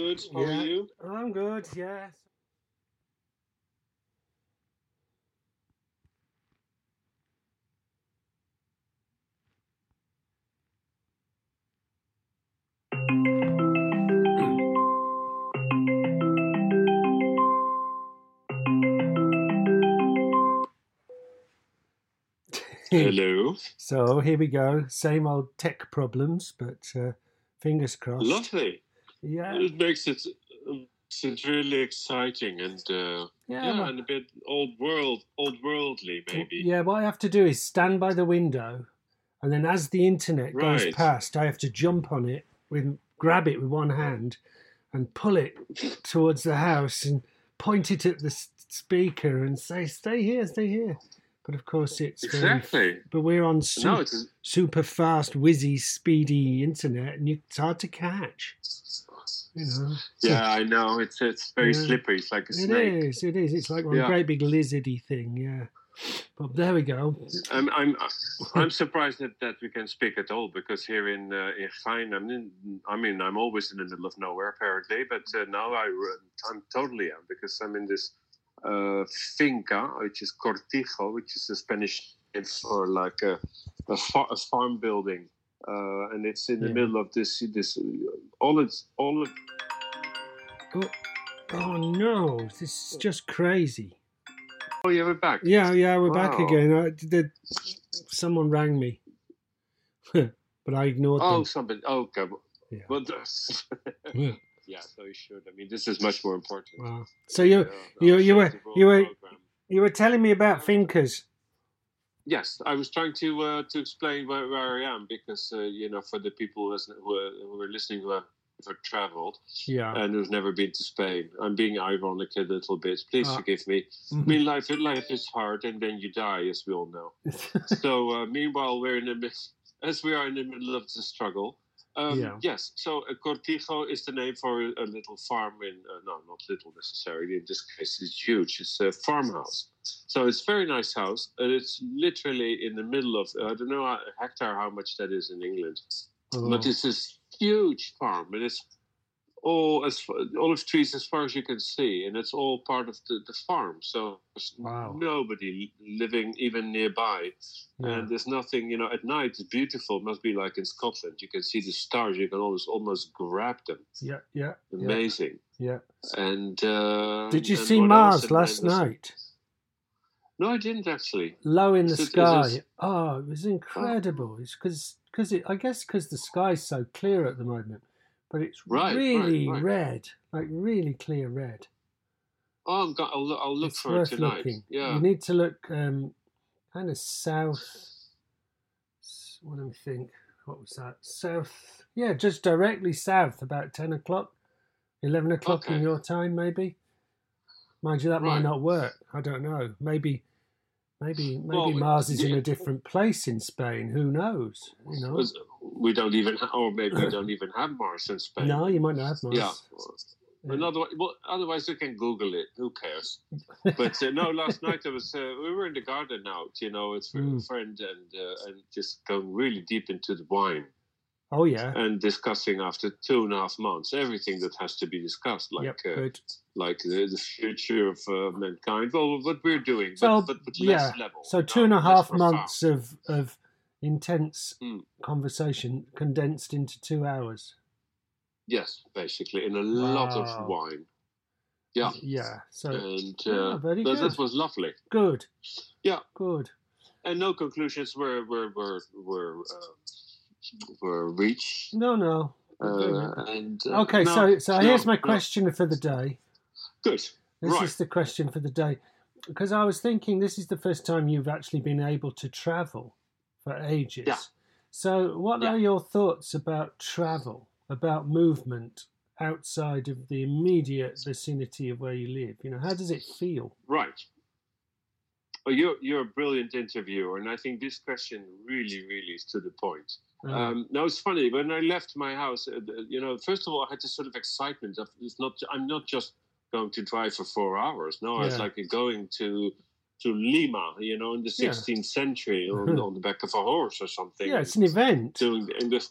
good. How Yeah. are you? I'm good, yes. Hello. So here we go. Same old tech problems, but uh, fingers crossed. Lovely. Yeah, It makes it, um, it's really exciting and uh, yeah. yeah, and a bit old world, old worldly maybe. Yeah, what I have to do is stand by the window, and then as the internet goes past, I have to jump on it with grab it with one hand, and pull it towards the house and point it at the speaker and say, "Stay here, stay here." But of course, it's Exactly. but we're on No, super, super fast, whizzy, speedy internet, and you, it's hard to catch. You know. Yeah, I know. It's it's very Yeah. slippery. It's like a It snake. is, it is. It's like one Yeah. great big lizardy thing, yeah. But there we go. I'm I'm I'm surprised that, that we can speak at all because here in uh, in Jaén, I'm in, I mean I'm always in the middle of nowhere apparently, but uh, now I I'm totally am because I'm in this uh, finca, which is cortijo, which is a Spanish name for like a a, fa- a farm building, uh, and it's in the Yeah. middle of this this uh, all it's all of, oh, oh no, this is just crazy. oh yeah we're back Yeah, yeah, we're back again. I, the, someone rang me, but I ignored oh them. somebody oh, okay Yeah. well Yeah. yeah so you should I mean this is much more important. Wow. So you Yeah, you- you were- you were- program. you were telling me about fincas. Yes, I was trying to uh, to explain where, where I am because uh, you know for the people who, are, who are listening who have never traveled Yeah. and who've never been to Spain, I'm being ironic a little bit. Please Ah. forgive me. I Mhm. mean, life life is hard, and then you die, as we all know. so uh, meanwhile, we're in the mid- as we are in the middle of the struggle. Um, Yeah. Yes, so uh, Cortijo is the name for a, a little farm in, uh, no, not little necessarily. In this case, it's huge. It's a farmhouse. So it's a very nice house, and it's literally in the middle of, I don't know a hectare how much that is in England, Oh, but it's this huge farm, and it's all as olive trees as far as you can see, and it's all part of the, the farm. So there's Wow. nobody living even nearby, yeah. and there's nothing. You know, at night it's beautiful. It must be like in Scotland. You can see the stars. You can always almost grab them. yeah, yeah, Amazing. yeah. And uh, Did you and see? Mars last night? No, I didn't actually. Low in the it- sky. this- Oh, it was incredible. It's because because it I guess because the sky's so clear at the moment, but it's Right, right, really right. red, like really clear red. Oh, I'm go- I'll, look- I'll look it's for it worth tonight. looking. Yeah. You need to look um, kind of south. What do we think? What was that? South. Yeah, just directly south, about 10 o'clock, 11 o'clock in your time, maybe. Mind you, that might not work. I don't know. Maybe. Maybe maybe Well, Mars is in a different place in Spain. Who knows? You know. We don't even, ha- or maybe we don't even have Mars in Spain. No, you might not have Mars. Yeah. Yeah. Another, well, otherwise you can Google it. Who cares? But uh, no, last night I was. Uh, we were in the garden out, you know, with a Mm. friend, and uh, and just going really deep into the wine Oh yeah. and discussing after two and a half months everything that has to be discussed, like yep. uh, like the, the future of uh, mankind. Well, what we're doing, So, but, but less yeah. level. So two and a half profound. months of of intense Mm. conversation condensed into two hours. Yes, basically, in a lot of wine. Yeah, Yeah. So and Yeah, uh, good. that was lovely. good. Yeah. Good. And no conclusions were were were were uh, were reached. No, no. Uh, and uh, Okay, no, so so no, here's my no. question for the day. Good. This Right. is the question for the day. Because I was thinking this is the first time you've actually been able to travel for ages. Yeah. So, what Yeah. are your thoughts about travel, about movement outside of the immediate vicinity of where you live? You know, how does it feel? Right. Well, you're you're a brilliant interviewer, and I think this question really, really is to the point. Uh, Um, now it's funny when I left my house. Uh, you know, first of all, I had this sort of excitement of it's not. I'm not just going to drive for four hours. No, it's like going to to Lima. You know, in the Yeah. 16th century on, on the back of a horse or something. yeah, it's an event. doing and this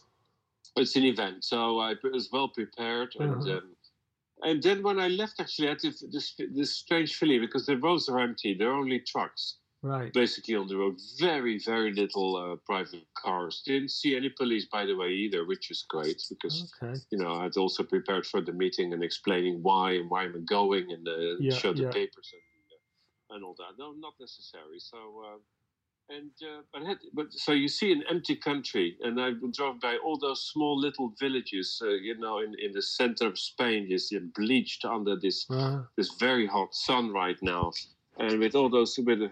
It's an event, so I was well prepared, and Uh-huh. um, and then when I left, actually, I had this, this this strange feeling because the roads are empty. There are only trucks Right. basically on the road. Very very little uh, private cars. Didn't see any police, by the way, either, which is great because Okay. you know I had also prepared for the meeting and explaining why and why I'm going and uh, Yeah, show the yeah. papers and, and all that. No, not necessary. So. Uh, and uh, but, had, but so you see an empty country, and I drove by all those small little villages, uh, you know, in, in the center of Spain, see bleached under this Uh, this very hot sun right now, and with all those with a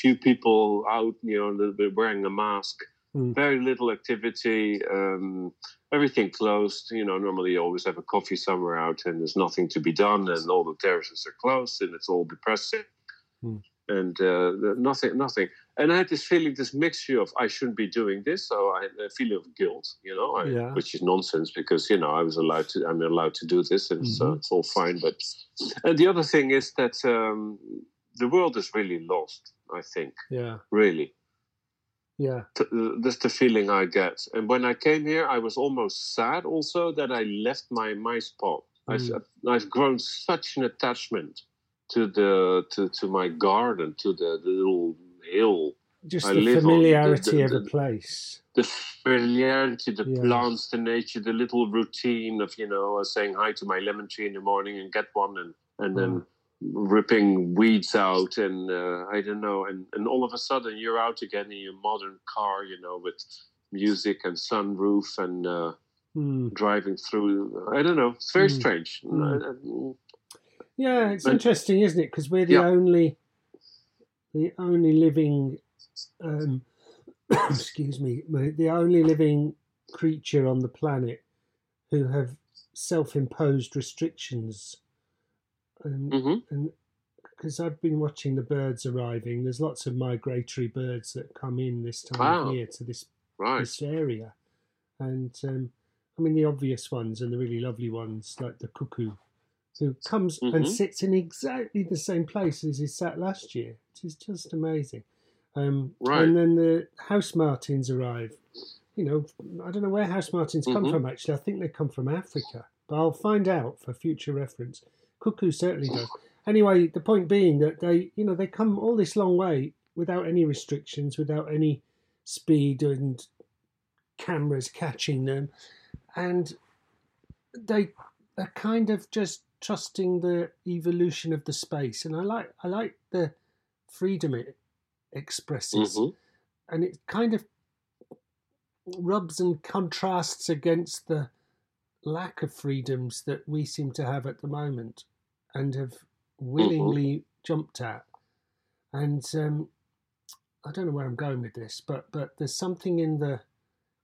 few people out, you know, a little bit wearing a mask, Mm. very little activity, um, everything closed. You know, normally you always have a coffee somewhere out, and there's nothing to be done, and all the terraces are closed, and it's all depressing, Mm. and uh, nothing, nothing. And I had this feeling, this mixture of I shouldn't be doing this, so I had a feeling of guilt, you know, I, Yeah. which is nonsense because you know I was allowed to, I'm allowed to do this, and so Mhm. it's all fine. But and the other thing is that um, the world is really lost. I think yeah. really Yeah. Uh, that's the feeling I get. And when I came here, I was almost sad also that I left my my spot. I've, Mm. I've grown such an attachment to the to, to my garden, to the, the little hill, Just I the on the- familiarity the- of the- place. the familiarity, the Yeah. plants, the nature, the little routine of you know saying hi to my lemon tree in the morning and get one, and and then ripping weeds out, and uh, I don't know, and and all of a sudden you're out again in your modern car, you know, with music and sunroof and uh, Mm. driving through. I don't know. It's very Mm. strange. Mm. Yeah, it's But- interesting, isn't it? Because we're the Yeah. only, the only living, um, excuse me, the only living creature on the planet who have self-imposed restrictions. Um, mhm. and because I've been watching the birds arriving, there's lots of migratory birds that come in this time Wow. of year to this Right. this area. And um, I mean, the obvious ones and the really lovely ones, like the cuckoo, who comes and Mhm. sits in exactly the same place as he sat last year, which is just amazing. Um, Right. And then the house martins arrive. You know, I don't know where house martins come Mhm. from actually. I think they come from Africa, but I'll find out for future reference. Cuckoo certainly does. Anyway, the point being that they, you know, they come all this long way without any restrictions, without any speed and cameras catching them, and they are kind of just trusting the evolution of the space. And I like I like the freedom it expresses, Mhm. and it kind of rubs and contrasts against the lack of freedoms that we seem to have at the moment and have willingly jumped at. And um, I don't know where I'm going with this, but but there's something in the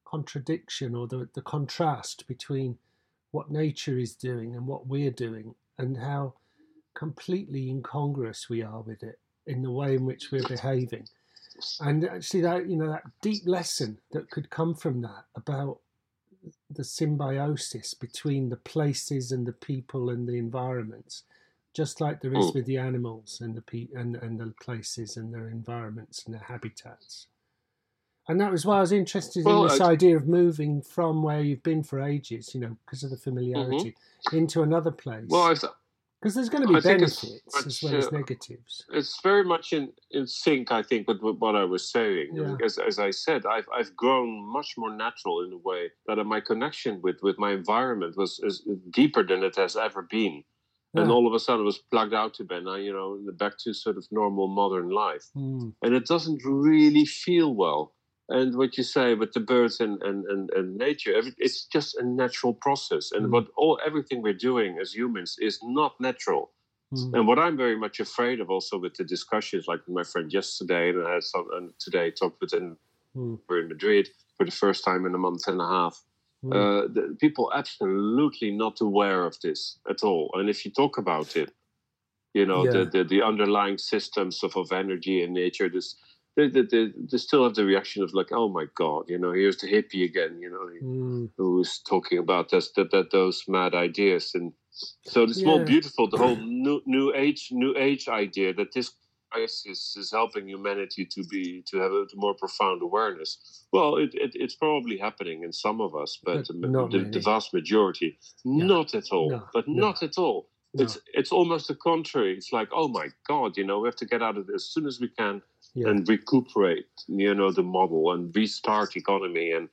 contradiction or the, the contrast between what nature is doing and what we're doing and how completely incongruous we are with it in the way in which we're behaving and actually that you know that deep lesson that could come from that about the symbiosis between the places and the people and the environments just like there is Mm. with the animals and the pe- and, and the places and their environments and their habitats and that was why I was interested Well, in this I- idea of moving from where you've been for ages, you know, because of the familiarity, into another place. Mm-hmm. Well, Because there's going to be I it's benefits much, as well as uh, negatives. it's very much in, in sync, I think, with, with what I was saying. Yeah. As, as I said, I've, I've grown much more natural in a way that my connection with, with my environment was is deeper than it has ever been. And all of a sudden, it was plugged out to Ben, you know, back to sort of normal modern life. Mm, And it doesn't really feel well. And what you say with the birds and, and, and, and nature, every, it's just a natural process. And Mm. what all everything we're doing as humans is not natural. mm, And what I'm very much afraid of also with the discussions, like with my friend yesterday, and I had some, and today I talked with him mm, we're in Madrid for the first time in a month and a half. mm. Uh, the, people absolutely not aware of this at all. And if you talk about it, you know, Yeah. the, the, the underlying systems of, of energy and nature, this, they, they, they, they still have the reaction of like, oh my God, you know, here's the hippie again, you know, Mm, who's talking about this, that, that those mad ideas. And so it's more beautiful, the whole new, new age, new age idea that this crisis is helping humanity to be to have a more profound awareness. Well, it, it it's probably happening in some of us, but, But the, the, vast majority, No. not at all. No. But No. not at all. It's it's almost the contrary. It's like, oh my God, you know, we have to get out of this as soon as we can Yeah. and recuperate, you know, the model and restart economy and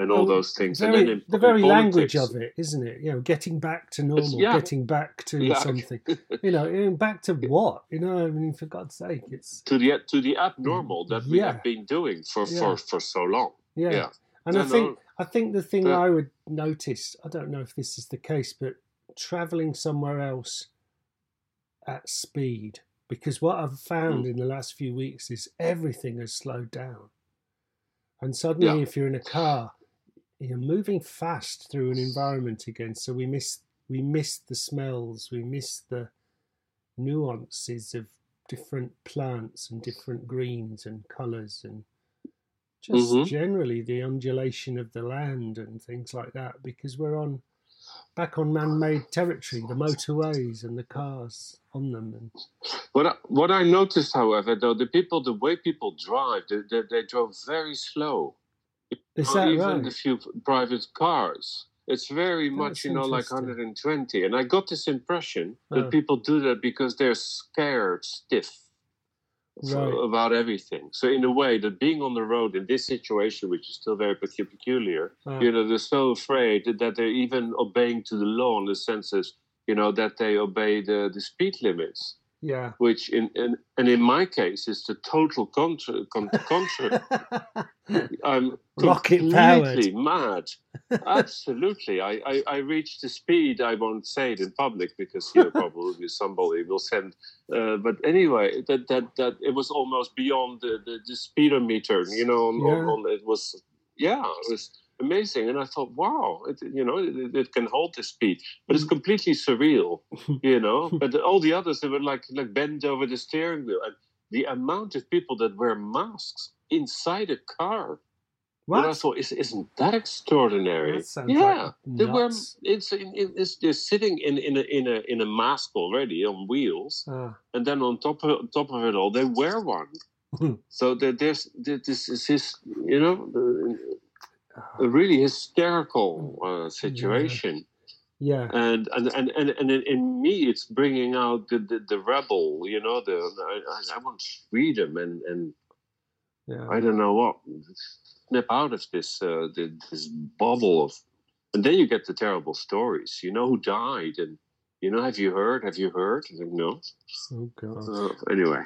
and all Well, those things. Very, and then in, the very language of it, isn't it? You know, getting back to normal, yeah. getting back to Yeah. something. You know, back to what? You know, I mean, for God's sake, it's to the to the abnormal that we Yeah. have been doing for for, for so long. yeah. Yeah. And No, I think no. I think the thing. I would notice, I don't know if this is the case, but traveling somewhere else at speed, because what I've found Hmm. in the last few weeks is everything has slowed down. And suddenly, Yeah. if you're in a car, you're moving fast through an environment again. So we miss we miss the smells, we miss the nuances of different plants and different greens and colours and just Mhm. generally the undulation of the land and things like that because we're on back on man-made territory the motorways and the cars on them and What I, what I noticed, however, though, the people, the way people drive, they, they, they drove very slow. is that even right the few private cars. It's very much, That's you know, like 120. And I got this impression that Oh. people do that because they're scared stiff for- Right. about everything. So, in a way, that being on the road in this situation, which is still very peculiar, Ah, you know, they're so afraid that, that they're even obeying to the law in the senses, you know, that they obey the, the speed limits. Yeah which in, in and in my case is the total contra, con, contra I'm Rocket completely mad. Absolutely, I, I I reached the speed. I won't say it in public because here probably somebody will send. Uh, but anyway, that that that it was almost beyond the the, the speedometer. You know, on, on, on, it was yeah, it was amazing. And I thought, wow, it, you know, it, it can hold this speed, but it's completely surreal. You know, but all the others they were like like bent over the steering wheel, and the amount of people that wear masks inside a car. what And I thought, is, isn't that extraordinary? That yeah, like they were. It's, it's they're sitting in, in a in a in a mask already on wheels, Ah, and then on top of on top of it all, they wear one. so there, there's this is his, you know, a really hysterical uh, situation. yeah And and, and, and, and in, in me, it's bringing out the, the, the rebel. You know, the I, I- want freedom and and yeah I don't know what. Snap out of this uh, the, this bubble of, and then you get the terrible stories. You know who died, and you know, have you heard? Have you heard? Like, no. oh god Uh, anyway,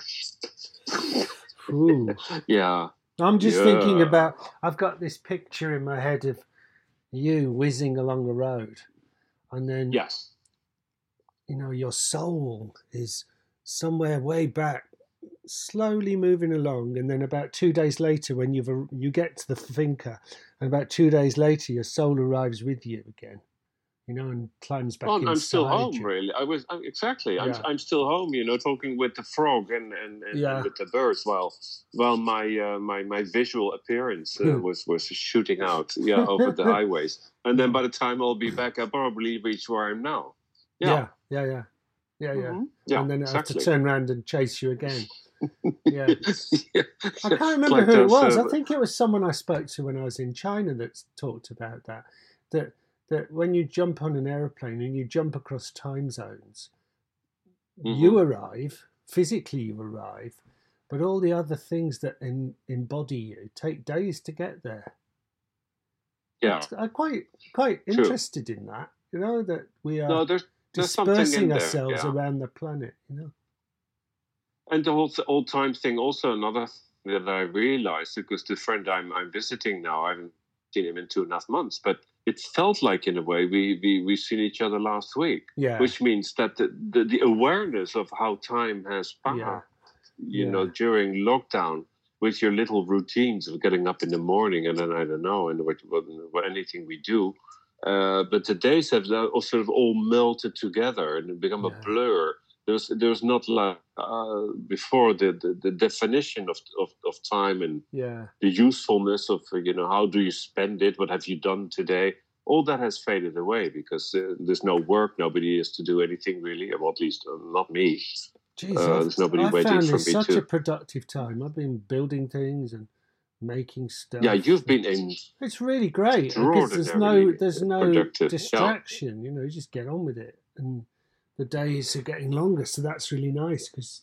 yeah, I'm just thinking about. I've got this picture in my head of you whizzing along the road, and then yes, you know your soul is somewhere way back, slowly moving along, and then about two days later, when you've you get to the finca, and about two days later, your soul arrives with you again, you know, and climbs back inside I'm still home. Really, I was I'm, exactly. I'm, I'm still home. You know, talking with the frog and and, and, Yeah. with the birds while while my uh, my my visual appearance uh, Hmm. was was shooting out. Yeah, over the highways. And then by the time I'll be back, I'll probably reach where I'm now. Yeah, yeah, yeah, yeah, yeah. Mhm. Yeah, and then I have to turn around and chase you again. Yeah. Yeah. I can't remember Like who it was. uh, I think it was someone I spoke to when I was in China that talked about that. That that when you jump on an aeroplane and you jump across time zones, you Mhm. arrive physically. You arrive, but all the other things that en- embody you take days to get there. yeah. I'm quite quite True. interested in that. You know that we are No, there's there's dispersing ourselves yeah. around the planet. You know. And the whole old time thing, also another thing that I realized because the friend I'm I'm visiting now, I haven't seen him in two and a half months, but it felt like in a way we we we seen each other last week, Yeah. which means that the, the the awareness of how time has passed, Yeah. you know, during lockdown. With your little routines of getting up in the morning and then I don't know, and what, what, what anything we do, uh, but the days have sort of all melted together and become Yeah. a blur there's there's not like uh, before the, the, the definition of, of, of time and yeah. the usefulness of uh, you know how do you spend it what have you done today all that has faded away because uh, there's no work nobody is to do anything really or at least uh, not me Jeez, Uh, I've- there's nobody I waiting found for this such to- a productive time. I've been building things and making stuff. Yeah, you've been in. It's really great because there's no there's no productive, yeah. distraction. You know, you just get on with it, and the days are getting longer, so that's really nice. Because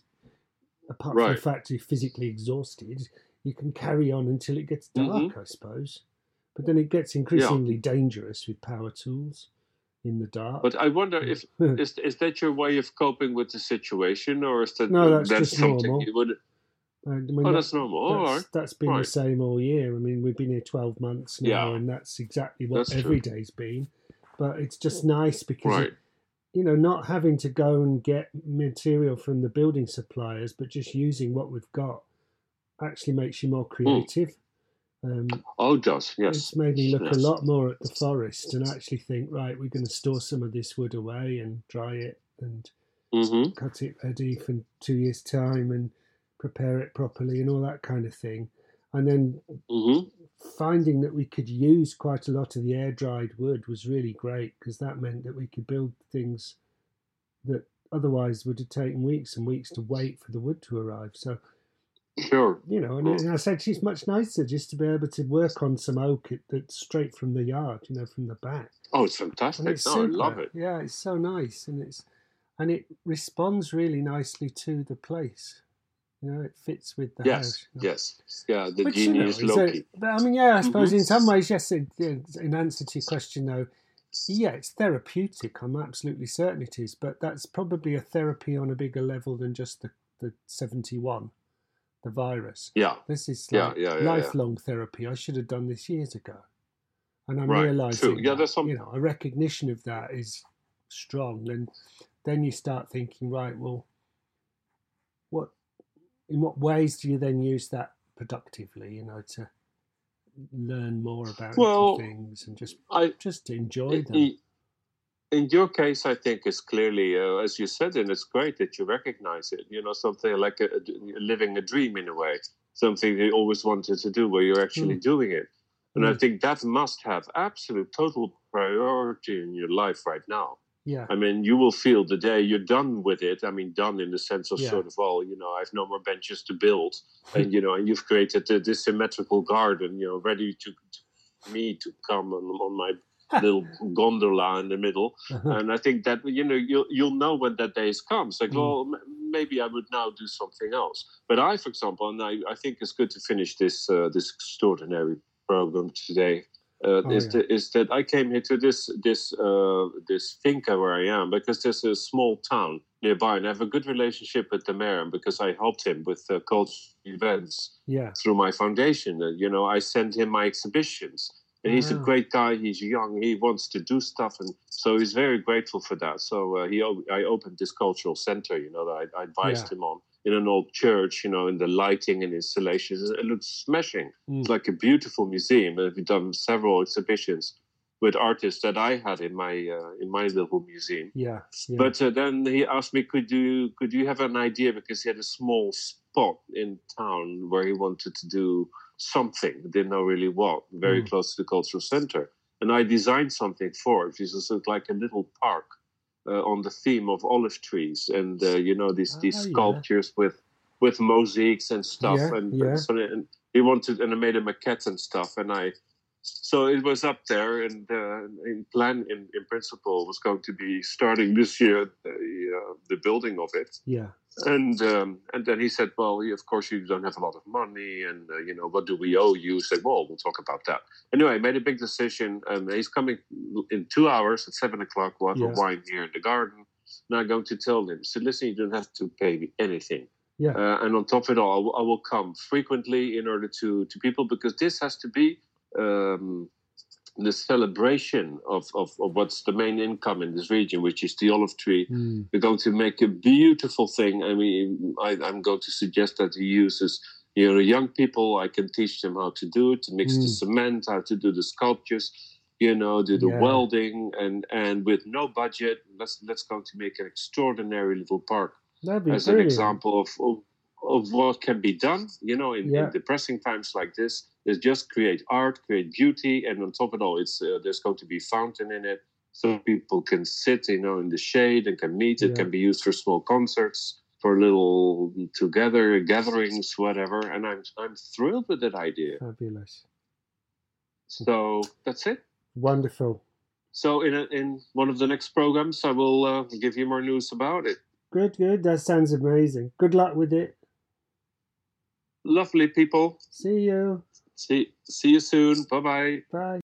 apart from the fact you're physically exhausted, you can carry on until it gets Mm-hmm. dark, I suppose. But then it gets increasingly dangerous with power tools in the dark. But I wonder if is is that your way of coping with the situation, or is that No, that's just something normal. you would? I mean, Oh, that- that's normal. That's, right. that's been the same all year. I mean, we've been here 12 months now, Yeah. and that's exactly what That's true. every day's been. But it's just nice because, Right. You know, not having to go and get material from the building suppliers, but just using what we've got actually makes you more creative. Um, Oh, does yes. It's made me look Yes. a lot more at the forest and actually think, right, we're going to store some of this wood away and dry it and hmm cut it ready for two years' time and prepare it properly and all that kind of thing. And then hmm finding that we could use quite a lot of the air dried wood was really great because that meant that we could build things that otherwise would have taken weeks and weeks to wait for the wood to arrive. So, Sure. you know, and, and I said it's much nicer just to be able to work on some oak that's straight from the yard, you know, from the back. Oh, it's And fantastic. it's No, I love it. Yeah, it's so nice, and it's and it responds really nicely to the place. You know, it fits with the Yes. house. Yes. Yeah. The Which, you know, genius loci. but I mean, yeah, I suppose Mhm. in some ways, yes. It, in answer to your question, though, yeah, it's therapeutic. I'm absolutely certain it is, but that's probably a therapy on a bigger level than just the the 71, the virus. Yeah. This is like yeah, yeah, yeah. lifelong therapy. I should have done this years ago, and I'm Right, realizing, true. Yeah, that, there's some- you know, a recognition of that is strong, and then you start thinking, right, well, what, in what ways do you then use that productively? You know, to learn more about Well, things and just I just enjoy them. in, in your case, I think is clearly, uh, as you said, and it's great that you recognize it. You know, something like a, a- living a dream in a way, something you always wanted to do, where you're actually doing it. And I Mm. think that must have absolute total priority in your life right now. Yeah, I mean, you will feel the day you're done with it. I mean, done in the sense of Yeah. sort of, well, you know, I have no more benches to build, and you know, and you've created this symmetrical garden, you know, ready to, to me to come on, on my little gondola in the middle. And I think that you know you'll you'll know when that day comes. Like, Mm. well, m- maybe I would now do something else. But I, for example, and I, I think it's good to finish this uh, this extraordinary program today. Uh, Oh, is, yeah. the, is that I came here to this this uh, this finca where I am because there's a small town nearby, and I have a good relationship with the mayor because I helped him with uh, cultural events yeah, through my foundation. Uh, you know, I send him my exhibitions. And he's a great guy. He's young. He wants to do stuff, and so he's very grateful for that. So uh, he, I opened this cultural center. You know that I, I advised Yeah. him on in an old church. You know, in the lighting and installations, it looks smashing. Mm. It's like a beautiful museum. And we've done several exhibitions with artists that I had in my uh, in my little museum. yeah, yeah. But uh, then he asked me, could you could you have an idea because he had a small spot in town where he wanted to do something, didn't know really what, very Mm. close to the cultural center, and I designed something for it. This was like a little park on the theme of olive trees, and uh, you know these these Ah, yeah. sculptures with with mosaics and stuff, Yeah, and, yeah. so and he wanted and I made a maquette and stuff, and I so it was up there, and uh, in plan, in, in principle, was going to be starting this year the, uh, the building of it. yeah, And um, and then he said, "Well, of course you don't have a lot of money, and uh, you know what do we owe you?" I said, "Well, we'll talk about that." Anyway, I made a big decision. Um, he's coming in two hours at seven o'clock. We'll have Yeah. a wine here in the garden. And I'm going to tell him, "So listen, you don't have to pay me anything." yeah, Uh, and on top of it all, I will, I will come frequently in order to, to people because this has to be um, the celebration of, of, of what's the main income in this region, which is the olive tree. Mm. We're going to make a beautiful thing. I mean, I, I'm going to suggest that he uses, you know, young people. I can teach them how to do it, to mix the Mm. cement, how to do the sculptures, you know, do the Yeah. welding, and and with no budget, let's let's go to make an extraordinary little park as an example of, of of what can be done. You know, in, Yeah. in depressing times like this, is just create art, create beauty, and on top of it all, it's uh, there's going to be fountain in it, so people can sit, you know, in the shade and can meet. It Yeah. can be used for small concerts. for little together gatherings, whatever. And I'm I'm thrilled with that idea. Fabulous. So that's it. Wonderful. So in a, in one of the next programs, I will uh, give you more news about it. Good, good. That sounds amazing. Good luck with it. Lovely people. See you. See see you soon. Bye bye. Bye.